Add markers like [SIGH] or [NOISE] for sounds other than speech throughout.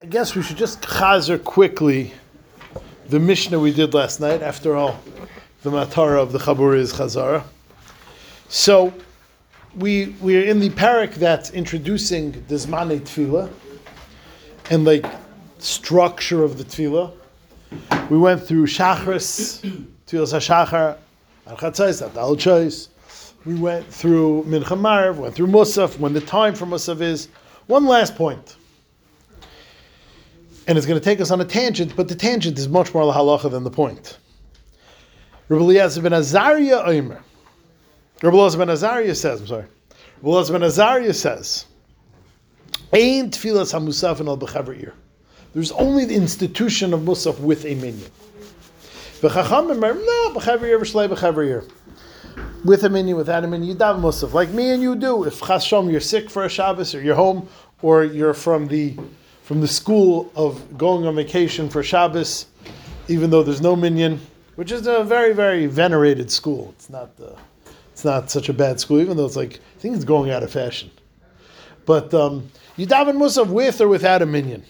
I guess we should just chazer quickly the Mishnah we did last night. After all, the Matara of the Chabur is Chazara. So we we're in the parak that's introducing the Zmane Tefillah and like structure of the Tefillah. We went through Shachris, Tefillah Shachar, Archatzais, Atal Chois. We went through Mincha Marv, went through Musaf, when the time for Musaf is. One last point and it's going to take us on a tangent, but the tangent is much more halacha than the point. Rabbi Eliezer ben Azariah Omer. Rabbi Eliezer ben Azariah says, I'm sorry. Rabbi Eliezer ben Azariah says, Ain tfilas hamusaf al b'chaver There's only the institution of musaf with a minyan. V'chacham no, b'chaver ir v'shlei b'chaver With a minyan, without a minyan, you daven musaf, like me and you do. If chashom, you're sick for a Shabbos, or you're home, or you're from the from the school of going on vacation for Shabbos, even though there's no minyan, which is a very, very venerated school. It's not, uh, it's not such a bad school, even though it's like, I think it's going out of fashion. But um, you daven Musaf with or without a minyan.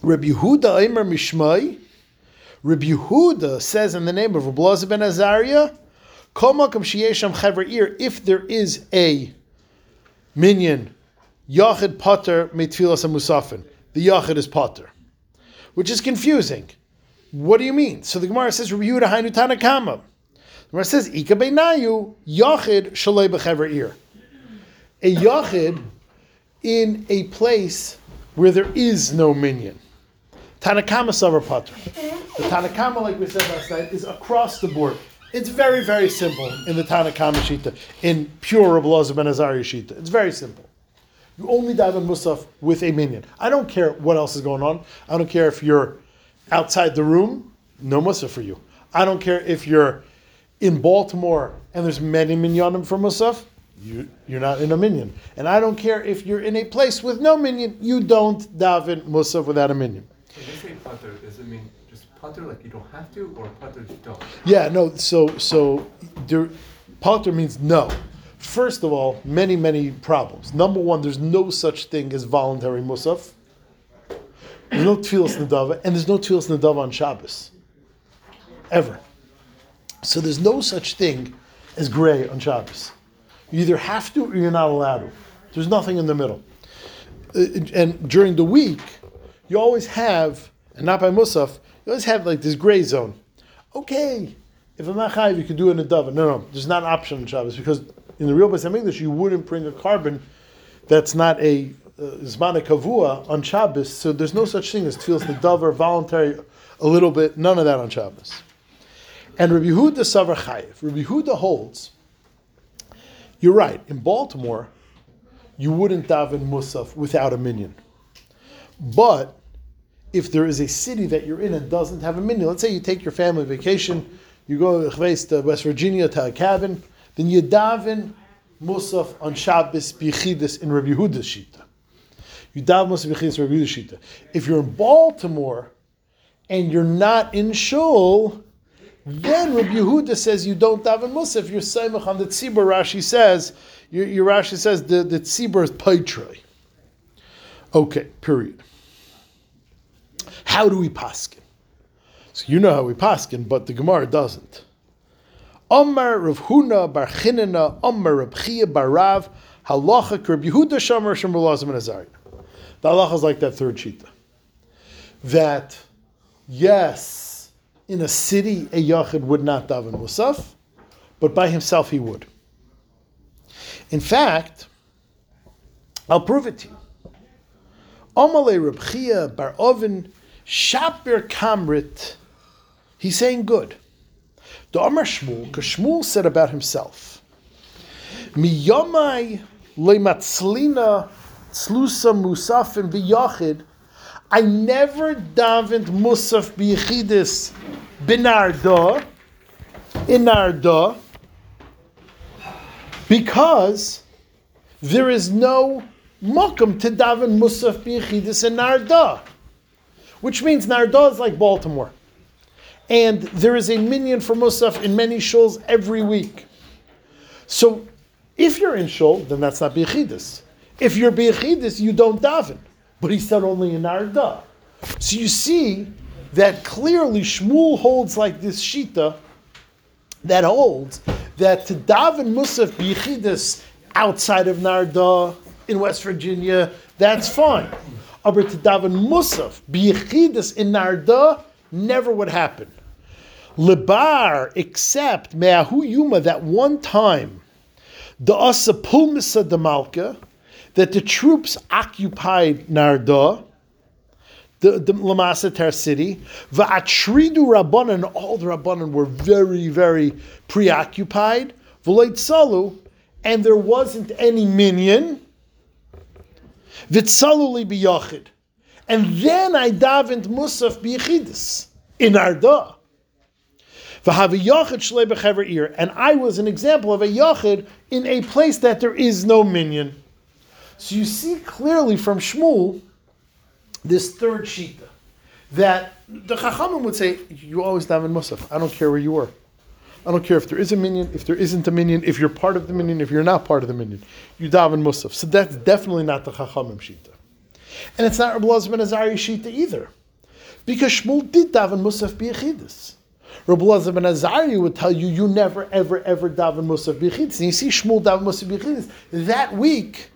Rabbi Yehuda Eimer Mishmai, Rabbi Yehuda says in the name of Rabbi ben Azariah, if there is a minyan Yachid Potter Mitfilas Musafin. The Yachid is Potter, which is confusing. What do you mean? So the Gemara says, Yehuda Hainu Tanakama. The Gemara says, Ika Beinayu Yachid Shalei Bechever Ir. A Yachid in a place where there is no minyan. Tanakama Savar Potter. The Tanakama, like we said last night, is across the board. It's very, very simple in the Tanakama Shita, in pure Rabbi Ben Azariah Shita. It's very simple. You only daven musaf with a minyan. I don't care what else is going on. I don't care if you're outside the room, no musaf for you. I don't care if you're in Baltimore and there's many minyanim for musaf. You, you're not in a minyan. And I don't care if you're in a place with no minyan, You don't daven musaf without a minyan. When they say pater, does it mean just pater like you don't have to, or pater you don't? Yeah, no. So so pater means no. First of all, many, many problems. Number one, there's no such thing as voluntary musaf. There's no tefillas nadava, and there's no tefillas nadava on Shabbos. Ever. So there's no such thing as gray on Shabbos. You either have to or you're not allowed to. There's nothing in the middle. Uh, and during the week, you always have, and not by musaf, you always have like this gray zone. Okay, if I'm not chayiv, you can do it in a dava. No, no, there's not an option on Shabbos because in the real Beis Hamikdash, you wouldn't bring a korban that's not a uh, kavua on Shabbos. So there's no such thing as tefillas nedavar, voluntary, a little bit, none of that on Shabbos. And Rabbi Huda Savar Chayiv. Rabbi Huda holds. You're right. In Baltimore, you wouldn't daven musaf without a minyan. But if there is a city that you're in and doesn't have a minyan, let's say you take your family vacation, you go to West Virginia to a cabin then you daven Musaf on Shabbos Bichidis in Rabbi Yehuda's Shita. You daven Musaf Bichidis in Rabbi Yehuda's Shita. If you're in Baltimore and you're not in Shul, then Rabbi Yehuda says you don't daven Musaf. You're Saimach on the Tzibur. Rashi says your, your Rashi says the the Tzibur is Paitrei. Okay, period. How do we paskin? So you know how we paskin, but the Gemara doesn't. Omar Rav Huna Bar Chinina Omar Rav Chia Bar Rav Halacha Rav Yehuda Shomer Shemar and Azariah. The halacha is like that third shita. That yes, in a city a yachid would not daven musaf, but by himself he would. In fact, I'll prove it to you. Omale Reb Chia Bar Ovin Shapir Kamrit. He's saying good. The Amar Shmuel, because Shmuel said about himself, Miyamai lematzlina tzlusa musafin biyachid. I never davened musaf biyachidis binarda, inarda, because there is no makom to daven musaf biyachidis in narda, which means narda is like Baltimore and there is a minyan for Musaf in many shuls every week. So if you're in shul, then that's not B'yachidis. If you're B'yachidis, you don't daven. but he said only in Narda. So you see that clearly Shmuel holds like this shita that holds that to daven Musaf bichidus outside of Narda in West Virginia, that's fine. But to daven Musaf bichidus in Narda never would happen. Lebar, except Me'ahu Yuma, that one time, the Asapulmisa de Malka, that the troops occupied Narda, the, the Lamasa Ter city, Va'atridu Rabbanan, all the Rabbanan were very, very preoccupied, V'loit Salu, and there wasn't any minyan, Vitsalu li biyachid. And then I davened Musaf biyachidis in Arda. And I was an example of a yachid in a place that there is no minyan. So you see clearly from Shmuel this third shita that the Chachamim would say, "You always daven musaf. I don't care where you were. I don't care if there is a minyan, if there isn't a minyan, if you're part of the minyan, if you're not part of the minyan. You daven musaf. So that's definitely not the Chachamim shita, and it's not Rabbi Lazar ben Azariah shita either, because Shmuel did daven musaf biyachidus. Rabbi ben Azariah would tell you, you never, ever, ever daven musaf. And you see Shmuel daven musaf biyachidus that week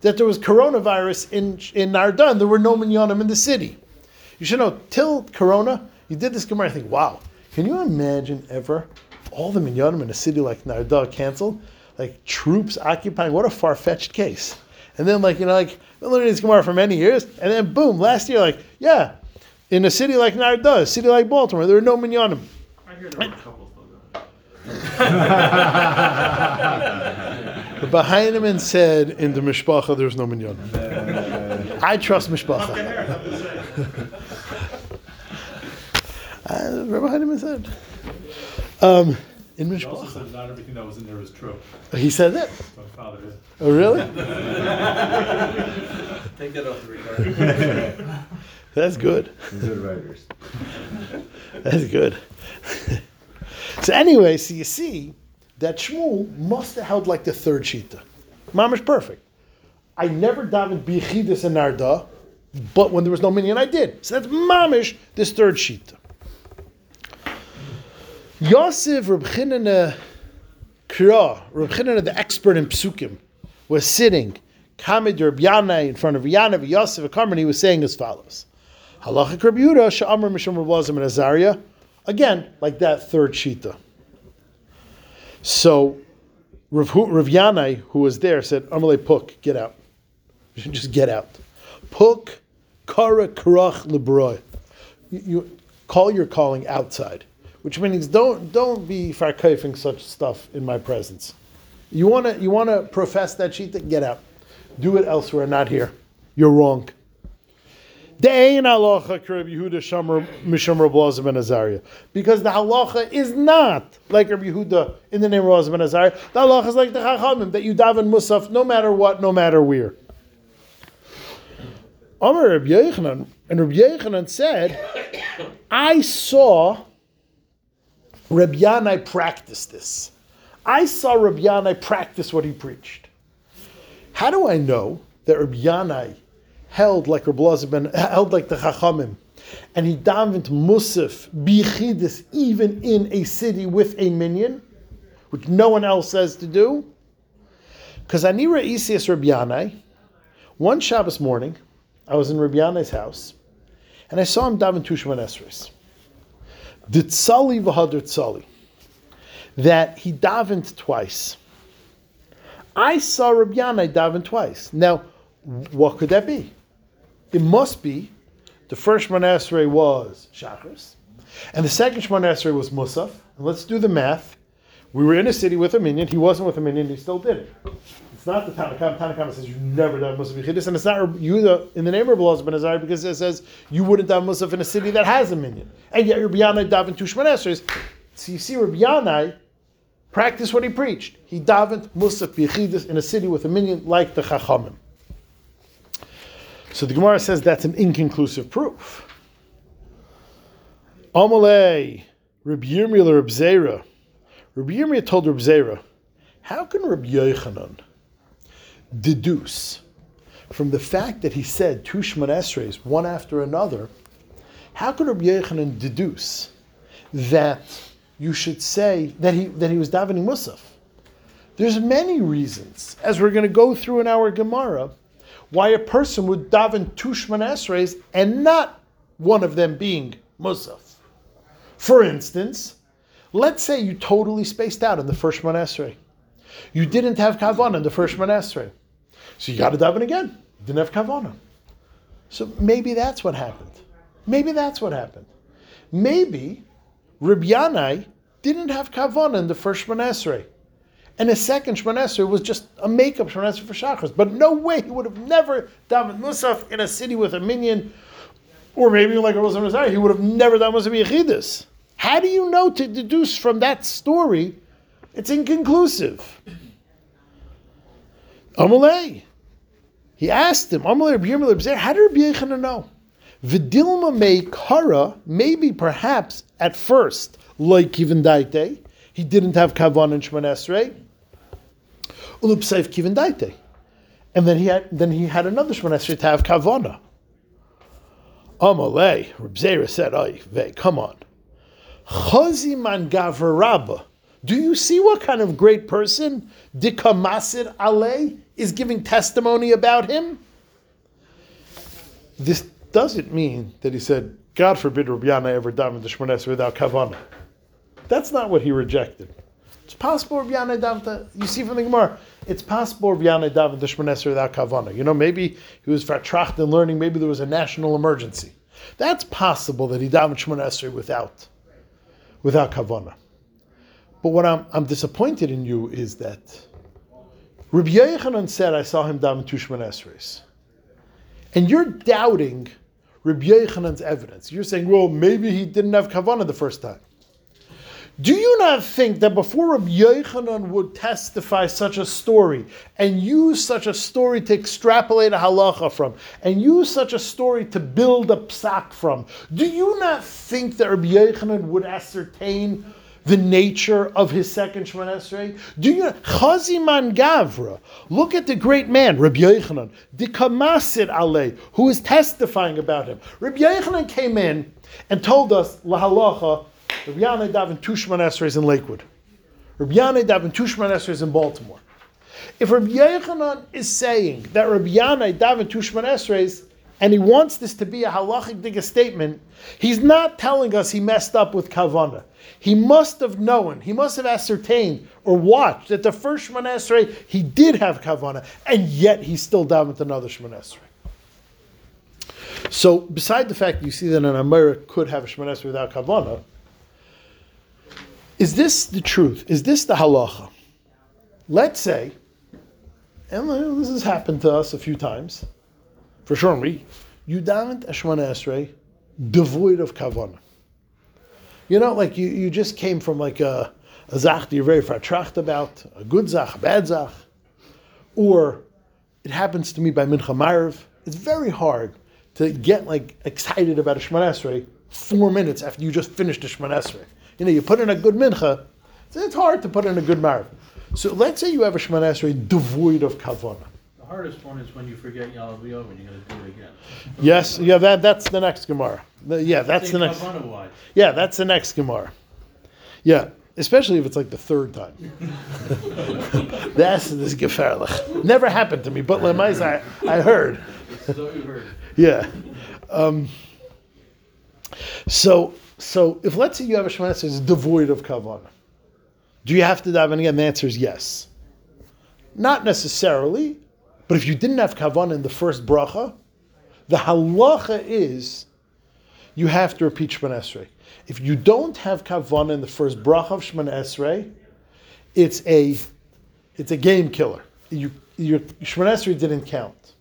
that there was coronavirus in in Nardan. There were no minyanim in the city. You should know, till Corona, you did this Gemara. I think, wow, can you imagine ever all the minyanim in a city like Narda canceled? Like troops occupying, what a far fetched case. And then, like, you know, like, been learning this Gemara for many years, and then boom, last year, like, yeah, in a city like Narda, a city like Baltimore, there are no minyanim. I hear there were a couple still The Bahainim said in the Mishpacha there's no minyanim. I trust Mishpacha. Uh, Rabbi Heinemann said. Um, in He also Mishpacha. said not everything that was in there was true. He said that. My father is. Oh, really? [LAUGHS] Take that off the [LAUGHS] record. That's good. Good writers. [LAUGHS] That's good. [LAUGHS] so anyway, so you see that Shmuel must have held like the third shita. Mamish perfect. I never davened bichidus and narda, but when there was no minyan, I did. So that's mamish this third shita. Yosef Reb Chinana Kira, Reb Chinana, the expert in psukim, was sitting, Kamid Reb Yanai in front of Yana, Yosef, a Karman, he was saying as follows. Halacha Reb Yehuda, Sha'amr Mishum Reb Lazar and Azariah. Again, like that third shita. So, Rav, Rav Yanai, who was there, said, Amalei Puk, get out. [LAUGHS] Just get out. Puk, Kara Karach Lebroy. You, you call your calling outside, which means don't don't be farkaifing such stuff in my presence. You wanna you wanna profess that shita, get out. Do it elsewhere, not here. You're wrong. De'ein halacha k'Reb Yehuda Misham Reb ben Azariah. Because the halacha is not like Reb Yehuda in the name of Elazar ben Azariah. The halacha is like the Chachamim, that you daven Musaf no matter what, no matter where. Amar Reb Yechanan, and Reb Yechanan said, I saw Reb Yanai practice this. I saw Reb Yanai practice what he preached. How do I know that Reb Yanai held like Elazar ben held like the Chachamim, and he davened Musaf bichidis even in a city with a minyan, which no one else says to do? Because Anira Isias Reb Yanai, one Shabbos morning, I was in Reb Yanai's house, and I saw him daven Tushman Esris. Ditzali v'hadr tzali. That he davened twice. I saw Reb Yanai daven twice. Now, what could that be? It must be the first Shemon was Shachris, and the second Shemon was Musaf. And let's do the math. We were in a city with a minyan. He wasn't with a minyan. He still did it. It's not the Tanakam. Tanakam says you never done Musaf Yichidis, and it's not Yehuda in the name of Rabbi Ben Azariah because it says you wouldn't have Musaf in a city that has a minyan. And yet Rabbi Yanai davened two Shemon So you see, Rabbi Yanai practiced what he preached. He davened Musaf Yichidis in a city with a minyan like the Chachamim. So the Gemara says that's an inconclusive proof. Amalei, Rabbi Yirmiyah Rabbi Zera. Yirmiyah told Rabbi Zera, how can Rabbi Yochanan deduce from the fact that he said two Shemon Esreis, one after another, how could Rabbi Yochanan deduce that you should say that he that he was davening Musaf? There's many reasons, as we're going to go through in our Gemara, why a person would daven two Shemon Esreis and not one of them being Musaf. For instance, let's say you totally spaced out in the first Shemon Esrei. You didn't have kavanah in the first Shemon Esrei. So you got to daven again. You didn't have kavanah. So maybe that's what happened. Maybe that's what happened. Maybe Reb Yanai didn't have kavanah in the first Shemon Esrei. And the second Shemon Esrei was just a makeup Shemon Esrei for Shachris. But no way he would have never davened Musaf in a city with a minyan, or maybe like a Rosam Rosari, he would have never done Musaf Yechidus. How do you know to deduce from that story? It's inconclusive. Amalei. He asked him, Amalei Rabbi Zer, how did Rabbi Yochanan know? Vidilma may kara, maybe perhaps at first, like Kivin Daite, he didn't have kavan and Shemon Esrei. Ulupseif Kivin Daite. And then he had then he had another Shemon to have kavana. Amalei, Rabbi Zera said, Oy, vey, come on. Chaziman Gavarabba. Do you see what kind of great person Dikamasid Ale is giving testimony about him? This doesn't mean that he said, God forbid Rabbi Yana ever davened the Shmones without kavana. That's not what he rejected. It's possible Rabbi davened, you see from the Gemara, it's possible Rabbi Yana davened the Shmones without kavana. You know, maybe he was vertracht in learning, maybe there was a national emergency. That's possible that he davened Shmones without without kavana. But what I'm, I'm disappointed in you is that Rabbi Yochanan said, I saw him daven two Shemon And you're doubting Rabbi Yochanan's evidence. You're saying, well, maybe he didn't have kavana the first time. Do you not think that before Rabbi Yochanan would testify such a story and use such a story to extrapolate a halacha from and use such a story to build a psak from, do you not think that Rabbi Yochanan would ascertain the nature of his second Shemon Esrei? Do you Chaziman Gavra? Look at the great man, Rabbi Yochanan, the Kamasid Ale, who is testifying about him. Rabbi Yochanan came in and told us lahalacha. Rabbi Yanai daven two Shemon in Lakewood. Rabbi Yanai daven two Shemon in Baltimore. If Rabbi Yochanan is saying that Rabbi Yanai daven two Shemon and he wants this to be a halachic digga statement, he's not telling us he messed up with kavana. He must have known, he must have ascertained or watched that the first Shemon Esrei he did have kavana, and yet he still davened another Shemon Esrei. So, beside the fact you see that an Amira could have a Shemon Esrei without kavana, is this the truth? Is this the halacha? Let's say, and this has happened to us a few times, for sure, we, you davened a Shemana Esrei devoid of kavana. You know, like you, you just came from like a, a zach that you're very vertracht about, a good zach, a bad zach, or it happens to me by mincha marav. It's very hard to get like excited about a Shemana Esrei four minutes after you just finished a Shemana Esrei. You know, you put in a good mincha, it's hard to put in a good marav. So let's say you have a Shemana Esrei devoid of kavana. The hardest one is when you forget Yalav and you gotta do it again. Yes, yeah, that, that's the next Gemara. The- yeah, that's the next. Yeah, that's the next Gemara. Yeah, especially if it's like the third time. [LAUGHS] that's this gefährlich. Never happened to me, but lemais I, I heard. So you heard. Yeah. Um, so, so if let's say you have a Shemana that's devoid of kavanah, do you have to daven again? The answer is yes. Not necessarily, but if you didn't have kavanah in the first bracha, the halacha is you have to repeat Shemana Esrei. If you don't have kavanah in the first bracha of Shemana Esrei, it's a it's a game killer. You, your Shemana Esrei didn't count.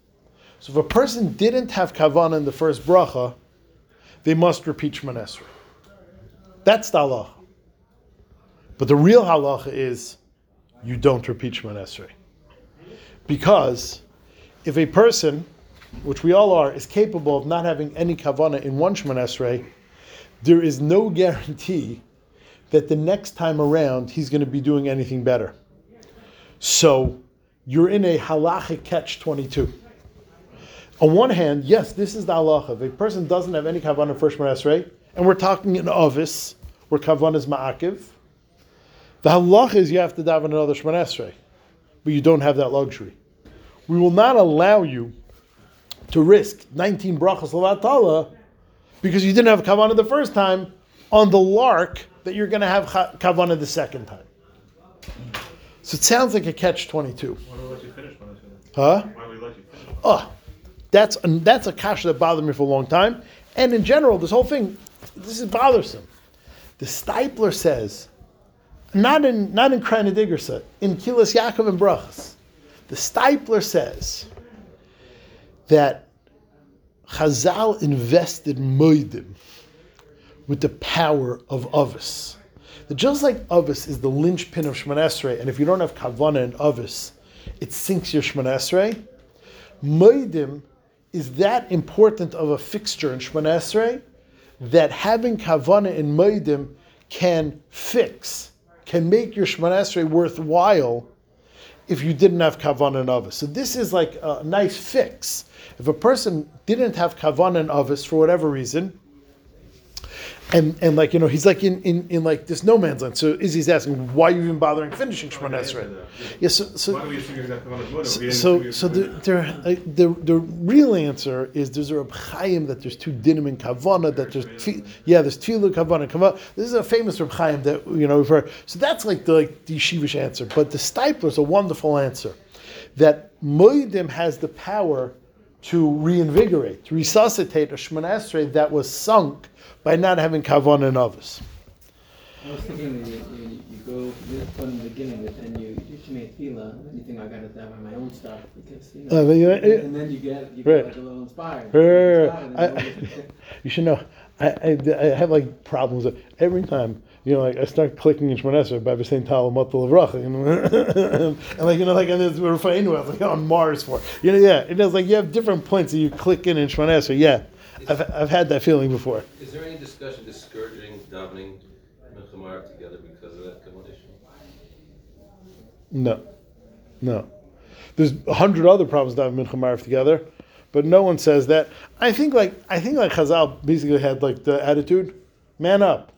So if a person didn't have kavanah in the first bracha, they must repeat Shemana Esrei. That's the halacha. But the real halacha is you don't repeat Shemana Esrei. Because if a person, which we all are, is capable of not having any kavanah in one Shemana Esrei, there is no [LAUGHS] guarantee that the next time around he's going to be doing anything better. So you're in a halachic catch 22. On one hand, yes, this is the halacha. If a person doesn't have any kavanah for Shemar Esrei, and we're talking in Ovis, where kavanah is ma'akiv, the halacha is you have to daven in another Shemar Esrei, but you don't have that luxury. We will not allow you to risk 19 brachas levatala because you didn't have kavanah the first time on the lark that you're going to have kavanah the second time. So it sounds like a catch 22. Why do we let you finish one? Huh? Why do we let you finish? Oh, that's that's a kasha that bothered me for a long time. And in general, this whole thing, this is bothersome. The Steipler says, not in not in Kranidigersa, in Kilas Yaakov and Brachas, the Steipler says that Chazal invested Modim with the power of. That just like Avis is the linchpin of Shemon and if you don't have Kavana and Avis, it sinks your Shemon Esrei. Modim is that important of a fixture in Shemon that having Kavana in Modim can fix, can make your Shemon Esrei worthwhile if you didn't have Kavanah and Avis. So this is like a nice fix. If a person didn't have Kavanah and Avis for whatever reason, and and like you know he's like in, in, in like this no man's land. So Izzy's asking why are you even bothering finishing Shemon Esrei? Yes, so, so Why do we assume you're exactly one of the? We didn't so, so you- the, uh, the the real answer is there's a Reb Chaim that there's two dinim in kavana that there's tfi, yeah there's tefillah kavana kavana. This is a famous Reb Chaim that you know we've heard. So that's like the like the yeshivish answer. But the Steipler is a wonderful answer that Modim has the power to reinvigorate, to resuscitate a Shemon Esrei that was sunk by not having kavana and others. I was thinking that you, you, you go in the beginning, but then you you should make tefillah, and you think I gotta have my own stuff because you know, Uh, and, and then you get you Right. get like a little inspired. Right, Inspired, right, and right. then you- should know. I, I, I have like problems with every time. You know, like I start clicking in Shmonesser by the same Tal Matal Avracha, you know, [LAUGHS] and like you know, like and Rafainu, I was like on Mars for you know, yeah. It is like you have different points that you click in in Shmonesser. Yeah, I've, I've had that feeling before. Is there any discussion discouraging davening Milchamar together because of that condition? No, no. There's a hundred other problems Mincha Marif together, but no one says that. I think like I think like Chazal basically had like the attitude, man up.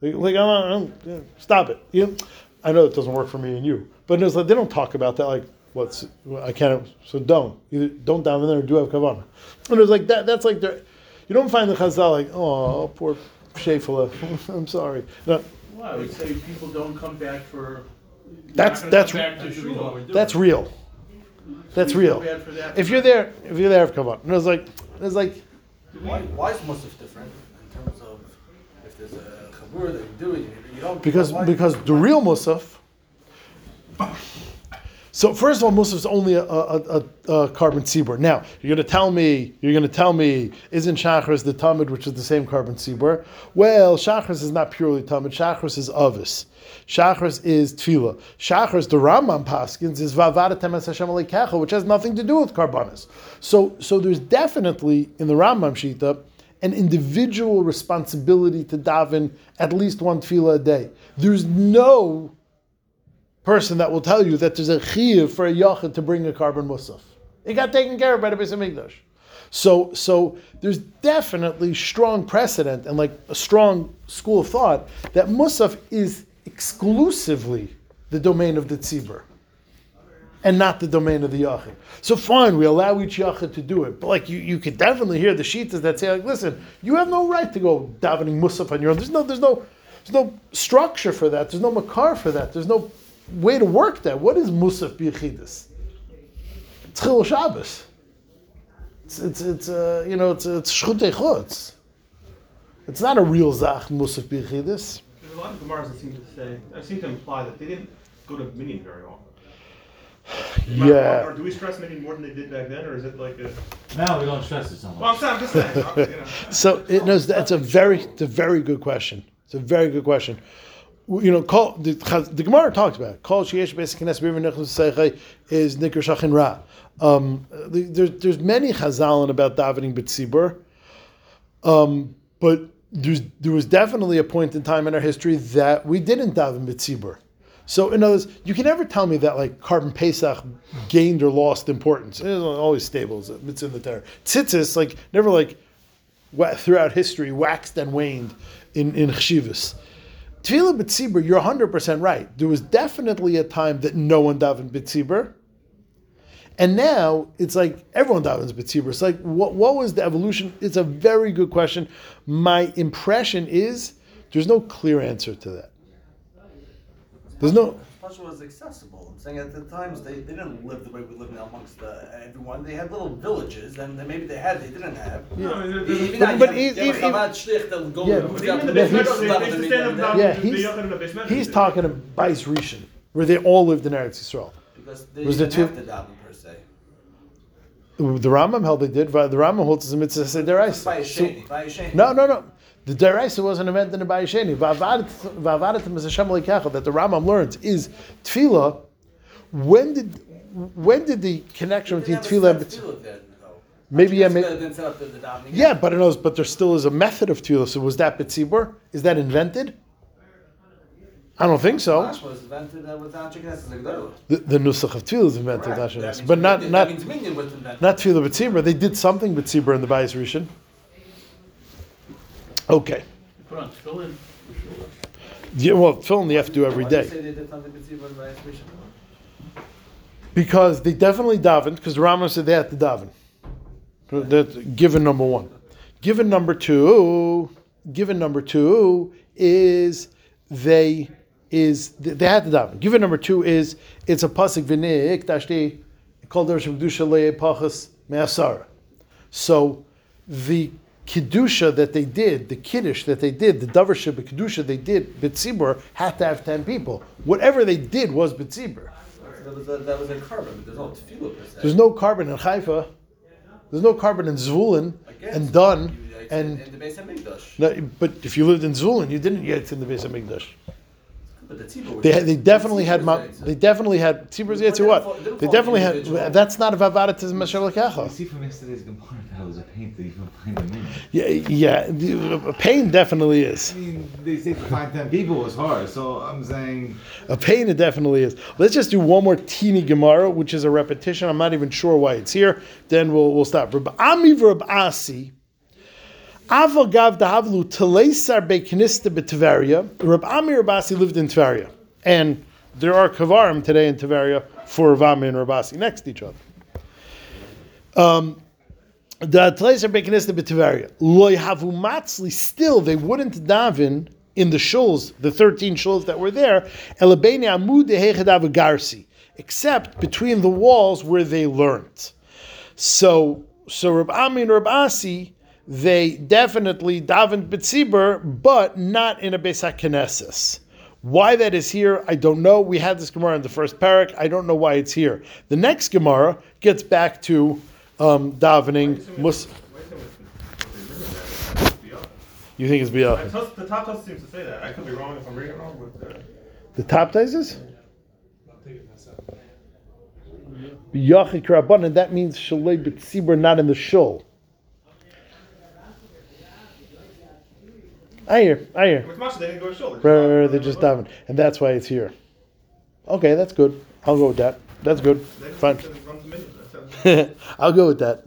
Like, like I'm, I'm, stop it. You know, I know it doesn't work for me and you, but it's like they don't talk about that. Like what's I can't. So don't either don't down in there or do have kavanah. And it was like that. That's like they're. You don't find the Chazal like oh poor Shefala. [LAUGHS] I'm sorry. No, Well, I would say people don't come back for. That's- that's- back that's real. That's real. feel bad for that. If you're there, if you're there, come on. And it was like, it was like, Why, why is Musaf different in terms of if there's a chabur that you do it, you, you don't because because the real Musaf. So first of all, Musaf is only a, a, a, a korban tzibur. Now you're going to tell me, you're going to tell me, isn't Shachris the tamid, which is the same korban tzibur? Well, Shachris is not purely tamid. Shachris is Avis. Shachris is Tefillah. Shachris, the Rambam Paskins, is Vavadatem Es Hashem Aleikecha, which has nothing to do with carbonis. So, so there's definitely in the Rambam Shita an individual responsibility to daven at least one tefillah a day. There's no person that will tell you that there's a chiyuv for a yachid to bring a korban musaf. It got taken care of by the Beis Hamikdash. So, so there's definitely strong precedent and like a strong school of thought that musaf is exclusively the domain of the tzibur and not the domain of the yachid. So fine, we allow each yachid to do it, but like you, you could definitely hear the shitas that say like, listen, you have no right to go davening musaf on your own. There's no, there's no, there's no structure for that. There's no makar for that. There's no way to work that. What is musaf biyachidus? It's chil Shabbos. It's it's it's uh, you know it's it's shchutei chutz. It's not a real zach musaf biyachidus. There's a lot of Gemaras that seem to say, that seem to imply that they didn't go to Minyan very often. [SIGHS] Yeah. Or do we stress minyan more than they did back then, or is it like a? Now we don't stress it so Well, much. I'm saying, I'm just saying. [LAUGHS] you know. So it knows that's a very, it's a very good question. It's a very good question. You know, call, the, the Gemara talks about it. Call sheyesh basic is nikr shachin ra. Um, there's there's many chazalin about davening b'tzibur, um, but there's, there was definitely a point in time in our history that we didn't daven b'tzibur. So in other words, you can never tell me that like korban Pesach gained or lost importance. It's always stable. It's- in the Torah. Tzitzis like never like throughout history waxed and waned in in chshivas. Tefillah b'tzibur, you're 100% right. There was definitely a time that no one davened b'tzibur. And now it's like everyone davens b'tzibur. It's like, what, what was the evolution? It's a very good question. My impression is there's no clear answer to that. There's no. Pashto was accessible. I'm saying at the times they, they didn't live the way we live now amongst everyone. They had little villages, and then maybe they had, they didn't have. No, I mean, Even But- now, but you have- you have a Chabad shlich that will go Yeah, to but Even in the Yeah, base he's- meadows, they, they used to stand up down Yeah, the he's- Yochanan in the base meadows. He's talking about Bais Rishon, where they all lived in Eretz Yisrael. Because they Was there didn't two- have to daven per se. The Rambam held they did. The Rambam holds as a mitzvah a deraisa. a sheni. No, no, no. The deraisa wasn't invented in Bayesheni. Va'avadim is Hashem leikacha that the Rambam learns is tefillah. When did when did the connection between tefillah and tefillah. Maybe, yeah, That's may- better than set up the- the davening. Yeah, but it knows. But there still is a method of tefillah. So was that betzibur? Is that invented? I don't think so. Mashma was invented uh, with Anshik Knesset Zagdorah. The, the nusach of tefillah is invented, Correct. not That but not Minyan- not That means Minyan was invented. not tefillah betzibur. They did something betzibur in the Bayis Rishon. Okay. You put on tefillin, Yeah, well, tefillin you have to do every day. Why do you day. say they did something with Tzibur by Rishon? Because they definitely davened, because the Rambam said they had to daven. That's given number one. Given number two, given number two is they is they had to daven. Given number two is it's a pasuk v'nik dashti called Rosh Kedusha le'epachas me'asara. So the kedusha that they did, the kiddush that they did, the davarship kedusha they did, bitzibur had to have ten people. Whatever they did was bitzibur. That was a, that was a korban, there's no tefillah per. There's no korban in Haifa. There's no korban in Zvulun and Dun. you- And in, in the Beis Hamikdash. no, but if you lived in Zvulun, you didn't get in the Beis Hamikdash. But the tzibur They they definitely had Tzibur ma- was they definitely had Tzibur's Yetzer what? They definitely had. That's not a vavadat Masher You Lekacha. see from yesterday's Gemara that was a pain to even find them in. Yeah, yeah. the- A pain definitely is. I mean, they say to find ten people was hard, so I'm saying A pain it definitely is. Let's just do one more teeny Gemara, which is a repetition. I'm not even sure why it's here. Then we'll we'll stop. Reb Ami Reb Asi. Avagav dahavlu teleisar beknista betveria. Reb Ami Reb Asi lived in Tveria, and there are kavarim today in Tveria for Reb Ami and Reb Asi next to each other. Um, the teleisar beknista betveria. Loy havu matzli. Still, they wouldn't daven in the shuls, the thirteen shuls that were there. Elabeni amud garsi, except between the walls where they learned. So, so Reb Ami and Reb Asi, they definitely davened betzibur, but not in a Beis HaKnesses. Why that is here, I don't know. We had this Gemara in the first parak. I don't know why it's here. The next Gemara gets back to um, davening. Mus- you think it's biyach? The top toast seems to say that. I could be wrong if I'm reading it wrong, uh, The top taises? Biyach ikrabban, and that means shalei betzibur, not in the shul. I hear, I hear. with Masha, they didn't go to shoulder. Right, right, right, they just daven, and that's why it's here. Okay, that's good. I'll go with that. That's good. Fine. [LAUGHS] I'll go with that.